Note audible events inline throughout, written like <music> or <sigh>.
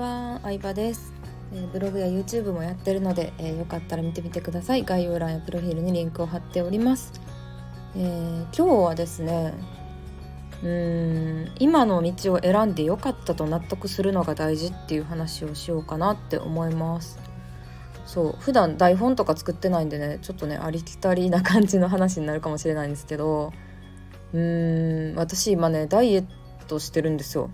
は、相葉です、えー、ブログや YouTube もやってるので、えー、よかったら見てみてください。概要欄やプロフィールにリンクを貼っております、えー、今日はですねうーん今の道を選んでよかったと納得するのが大事っていう話をしようかなって思います。そう普段台本とか作ってないんでねちょっとねありきたりな感じの話になるかもしれないんですけどうーん私今ねダイエットしてるんですよ。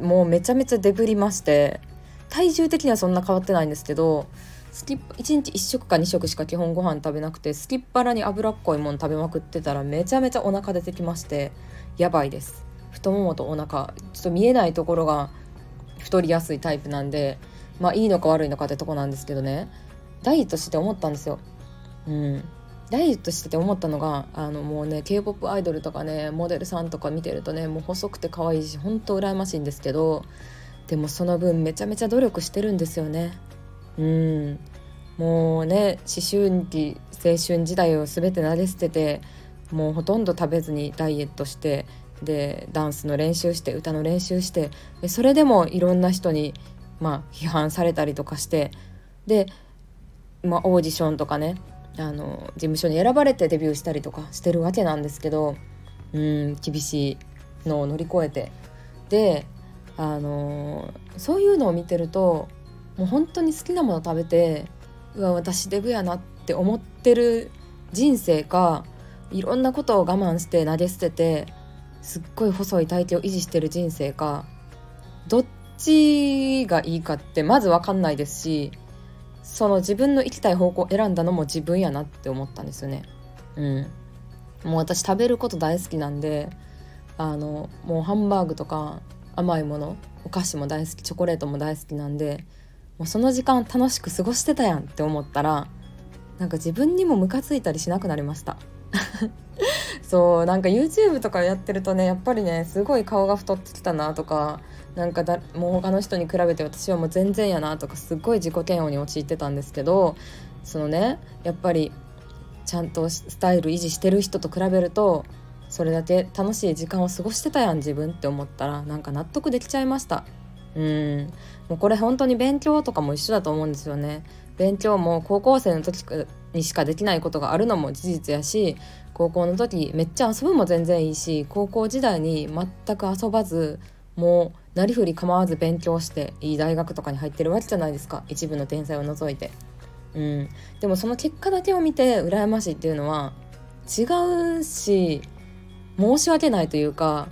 もうめちゃめちゃデブりまして体重的にはそんな変わってないんですけどスキッ1日1食か2食しか基本ご飯食べなくてスキッパラに脂っこいもの食べまくってたらめちゃめちゃお腹出てきましてやばいです。太ももとお腹ちょっと見えないところが太りやすいタイプなんでまあいいのか悪いのかってとこなんですけどね。ダイエットして思ったんですよ。うん。ダイエットしてて思ったのがあのもうね k p o p アイドルとかねモデルさんとか見てるとねもう細くて可愛いし本当羨ましいんですけどでもその分めちゃめちゃ努力してるんですよね。うんもうね思春期青春時代を全て投げ捨ててもうほとんど食べずにダイエットしてでダンスの練習して歌の練習してでそれでもいろんな人に、まあ、批判されたりとかしてで、まあ、オーディションとかねあの事務所に選ばれてデビューしたりとかしてるわけなんですけどうん厳しいのを乗り越えて。であのそういうのを見てるともう本当に好きなもの食べてうわ私デブやなって思ってる人生かいろんなことを我慢して投げ捨ててすっごい細い体型を維持してる人生かどっちがいいかってまず分かんないですしその自分の行きたい方向を選んだのも自分やなって思ったんですよね。うん、もう私食べること大好きなんであのもうハンバーグとか甘いものお菓子も大好きチョコレートも大好きなんでもうその時間楽しく過ごしてたやんって思ったらなんか自分にもムカついたりしなくなりました <laughs> そうなんか YouTube とかやってるとねやっぱりねすごい顔が太ってきたなとかなんかだもう他の人に比べて私はもう全然やなとかすっごい自己嫌悪に陥ってたんですけどそのねやっぱりちゃんとスタイル維持してる人と比べるとそれだけ楽しい時間を過ごしてたやん自分って思ったらなんか納得できちゃいました。うん。もうこれ本当に勉強とかも一緒だと思うんですよね。勉強も高校生の時にしかできないことがあるのも事実やし高校の時めっちゃ遊ぶも全然いいし高校時代に全く遊ばずもうなりふり構わず勉強していい大学とかに入ってるわけじゃないですか。一部の天才を除いて。うん、でもその結果だけを見て羨ましいっていうのは違うし申し訳ないというか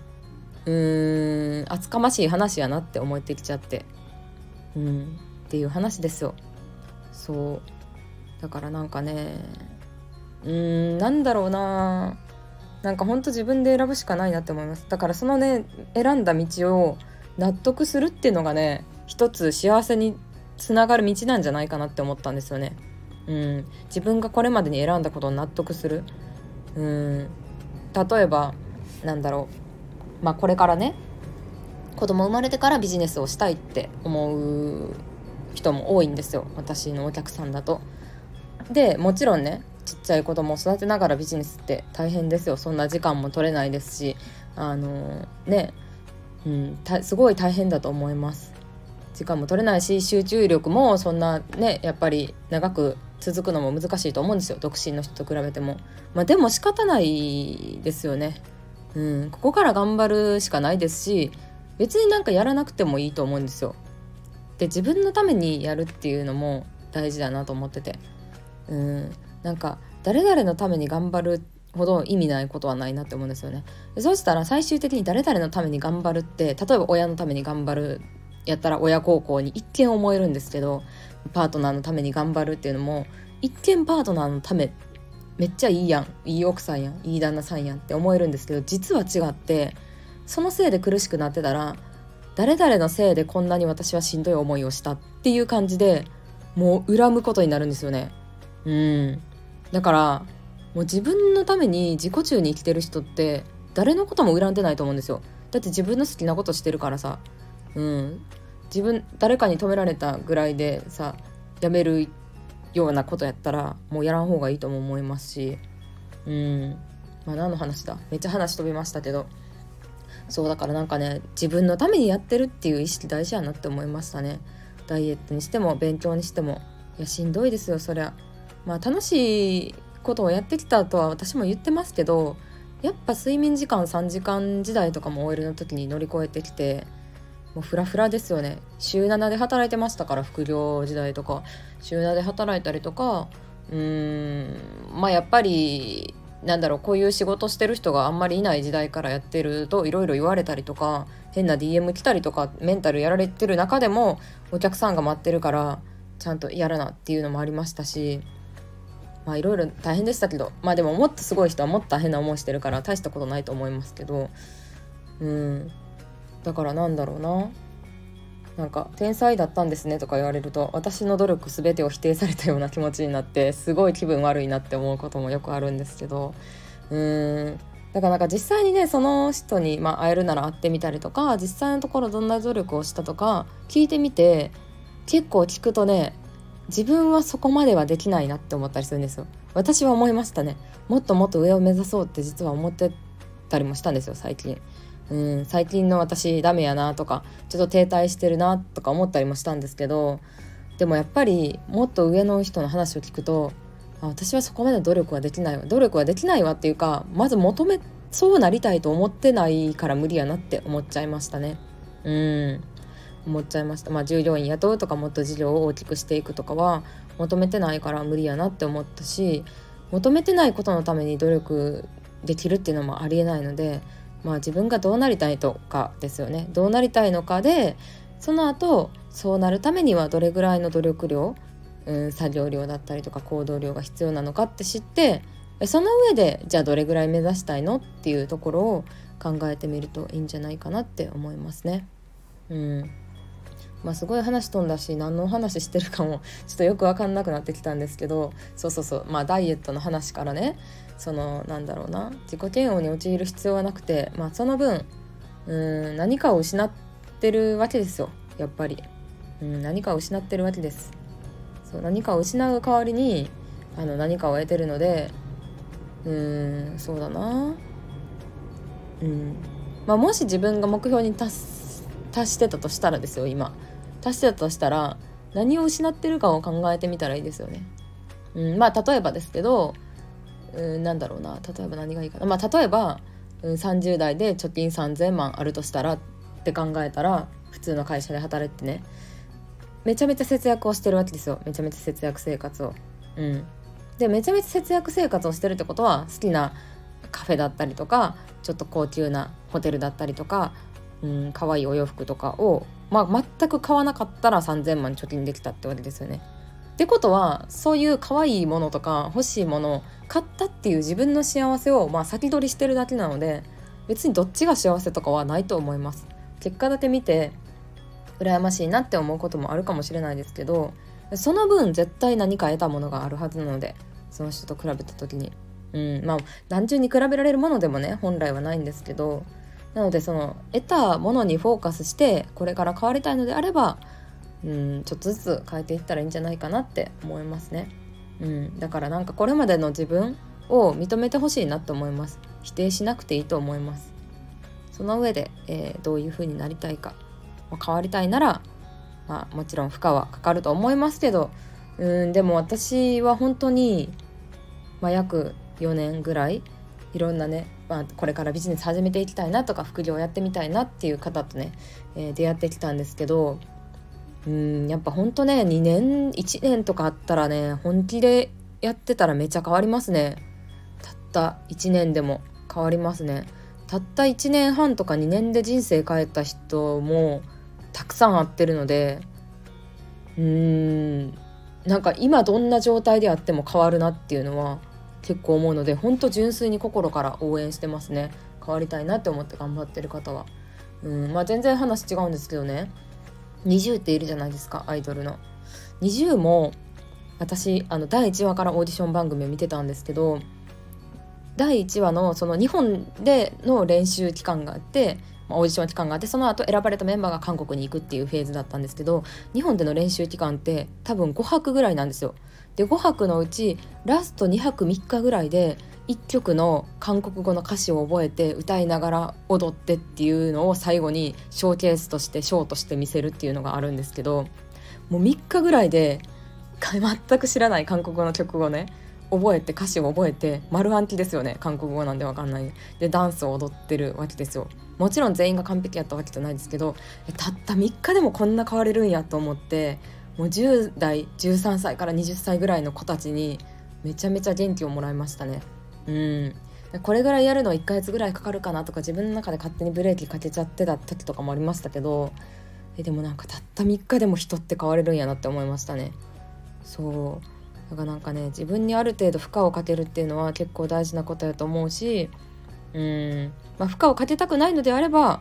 うーん厚かましい話やなって思ってきちゃって、うん、っていう話ですよ。そう。だからなんかねうーんなんだろうな。なんかほんと自分で選ぶしかないなって思いますだからそのね選んだ道を納得するっていうのがね一つ幸せにつながる道なんじゃないかなって思ったんですよね。うん、自分がこれまでに選んだことを納得する。うん、例えばなんだろう、まあ、これからね子供生まれてからビジネスをしたいって思う人も多いんですよ私のお客さんだと。でもちろんねちっちゃい子供を育てながらビジネスって大変ですよ。そんな時間も取れないですし。あのね。うん、すごい大変だと思います。時間も取れないし集中力もそんなねやっぱり長く続くのも難しいと思うんですよ。独身の人と比べても。まあでも仕方ないですよね。うんここから頑張るしかないですし別になんかやらなくてもいいと思うんですよ。で自分のためにやるっていうのも大事だなと思ってて。うん。なんか誰々のために頑張るほど意味ないことはないなって思うんですよね。そうしたら最終的に誰々のために頑張るって例えば親のために頑張るやったら親孝行に一見思えるんですけどパートナーのために頑張るっていうのも一見パートナーのためめっちゃいいやんいい奥さんやんいい旦那さんやんって思えるんですけど実は違ってそのせいで苦しくなってたら誰々のせいでこんなに私はしんどい思いをしたっていう感じでもう恨むことになるんですよね。うんだからもう自分のために自己中に生きてる人って誰のことも恨んでないと思うんですよ。だって自分の好きなことしてるからさ。うん。自分誰かに止められたぐらいでさやめるようなことやったらもうやらん方がいいとも思いますし。うん。まあ何の話だ？めっちゃ話飛びましたけど。そうだからなんかね自分のためにやってるっていう意識大事やなって思いましたね。ダイエットにしても勉強にしても。いやしんどいですよそりゃ。まあ楽しいことをやってきたとは私も言ってますけどやっぱ睡眠時間3時間時代とかも OL の時に乗り越えてきてもうフラフラですよね。週7で働いてましたから副業時代とか。週7で働いたりとかうーんまあやっぱりなんだろうこういう仕事してる人があんまりいない時代からやってるといろいろ言われたりとか変な DM 来たりとかメンタルやられてる中でもお客さんが待ってるからちゃんとやるなっていうのもありましたしまあいろいろ大変でしたけどまあでももっとすごい人はもっと大変な思いしてるから大したことないと思いますけどうん。だからなんだろうな。なんか「天才だったんですね」とか言われると私の努力全てを否定されたような気持ちになってすごい気分悪いなって思うこともよくあるんですけどうーん。だからなんか実際にねその人に、まあ、会えるなら会ってみたりとか実際のところどんな努力をしたとか聞いてみて結構聞くとね自分はそこまではできないなって思ったりするんですよ。私は思いましたね。もっともっと上を目指そうって実は思ってたりもしたんですよ最近。うん最近の私ダメやなとかちょっと停滞してるなとか思ったりもしたんですけどでもやっぱりもっと上の人の話を聞くと私はそこまで努力はできないわ努力はできないわっていうかまず求めそうなりたいと思ってないから無理やなって思っちゃいましたね。うん。思っちゃいました。まあ従業員雇うとかもっと事業を大きくしていくとかは求めてないから無理やなって思ったし求めてないことのために努力できるっていうのもありえないのでまあ自分がどうなりたいとかですよね。どうなりたいのかでその後そうなるためにはどれぐらいの努力量、うん、作業量だったりとか行動量が必要なのかって知ってその上でじゃあどれぐらい目指したいのっていうところを考えてみるといいんじゃないかなって思いますね。うん。まあ、すごい話飛んだし何の話してるかも <laughs> ちょっとよく分かんなくなってきたんですけどそうそうそうまあダイエットの話からねそのなんだろうな自己嫌悪に陥る必要はなくて、まあ、その分うん何かを失ってるわけですよやっぱり、うん、何かを失ってるわけです。そう何かを失う代わりにあの何かを得てるのでうんそうだな。うん。まあもし自分が目標に達達してたとしたらですよ今。達してたとしたら何を失ってるかを考えてみたらいいですよね。うん、まあ例えばですけど、うん、なんだろうな例えば何がいいかなまあ例えば、うん、30代で貯金3,000万あるとしたらって考えたら普通の会社で働いてねめちゃめちゃ節約をしてるわけですよめちゃめちゃ節約生活を。うん、でめちゃめちゃ節約生活をしてるってことは好きなカフェだったりとかちょっと高級なホテルだったりとかうん可愛いお洋服とかを、まあ、全く買わなかったら3,000万貯金できたってわけですよね。ってことはそういう可愛いものとか欲しいものを買ったっていう自分の幸せをまあ先取りしてるだけなので別にどっちが幸せとかはないと思います。結果だけ見て羨ましいなって思うこともあるかもしれないですけどその分絶対何か得たものがあるはずなのでその人と比べた時に。うん、まあ単純に比べられるものでもね本来はないんですけどなのでその得たものにフォーカスしてこれから変わりたいのであればうんちょっとずつ変えていったらいいんじゃないかなって思いますね。うん、だからなんかこれまでの自分を認めてほしいなと思います否定しなくていいと思いますその上で、えー、どういう風になりたいか、まあ、変わりたいなら、まあ、もちろん負荷はかかると思いますけどうんでも私は本当に、まあ、約4年ぐらいいろんなね、まあ、これからビジネス始めていきたいなとか副業やってみたいなっていう方とね、えー、出会ってきたんですけどうんやっぱほんとね2年1年とかあったらね本気でやってたらめちゃ変わりますね。たった1年でも変わりますね。たった1年半とか2年で人生変えた人もたくさん会ってるのでうーんなんか今どんな状態であっても変わるなっていうのは結構思うので本当純粋に心から応援してますね。変わりたいなって思って頑張ってる方は。うんまあ全然話違うんですけどね。20っているじゃないですかアイドルの。NiziU も私あの第1話からオーディション番組を見てたんですけど第1話のその日本での練習期間があってまあ、オーディション期間があってその後選ばれたメンバーが韓国に行くっていうフェーズだったんですけど日本での練習期間って多分5泊ぐらいなんですよ。で5泊のうちラスト2泊3日ぐらいで1曲の韓国語の歌詞を覚えて歌いながら踊ってっていうのを最後にショーケースとしてショーとして見せるっていうのがあるんですけどもう3日ぐらいで全く知らない韓国語の曲をね覚えて歌詞を覚えて丸暗記ですよね韓国語なんで分かんないでダンスを踊ってるわけですよもちろん全員が完璧やったわけじゃないですけどたった3日でもこんな変われるんやと思ってもう10代13歳から20歳ぐらいの子たちにめちゃめちゃ元気をもらいましたね。うん。これぐらいやるの1ヶ月ぐらいかかるかなとか自分の中で勝手にブレーキかけちゃってた時とかもありましたけどえでもなんかたった3日でも人って変われるんやなって思いましたね。そう。だからなんかね自分にある程度負荷をかけるっていうのは結構大事なことやと思うしうん、まあ、負荷をかけたくないのであれば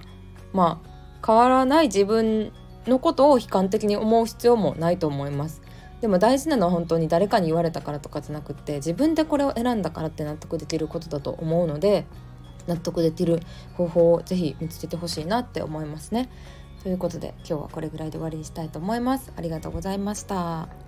まあ変わらない自分のことを悲観的に思う必要もないと思いますでも大事なのは本当に誰かに言われたからとかじゃなくて自分でこれを選んだからって納得できることだと思うので納得できる方法をぜひ見つけてほしいなって思いますね。ということで今日はこれぐらいで終わりにしたいと思います。ありがとうございました。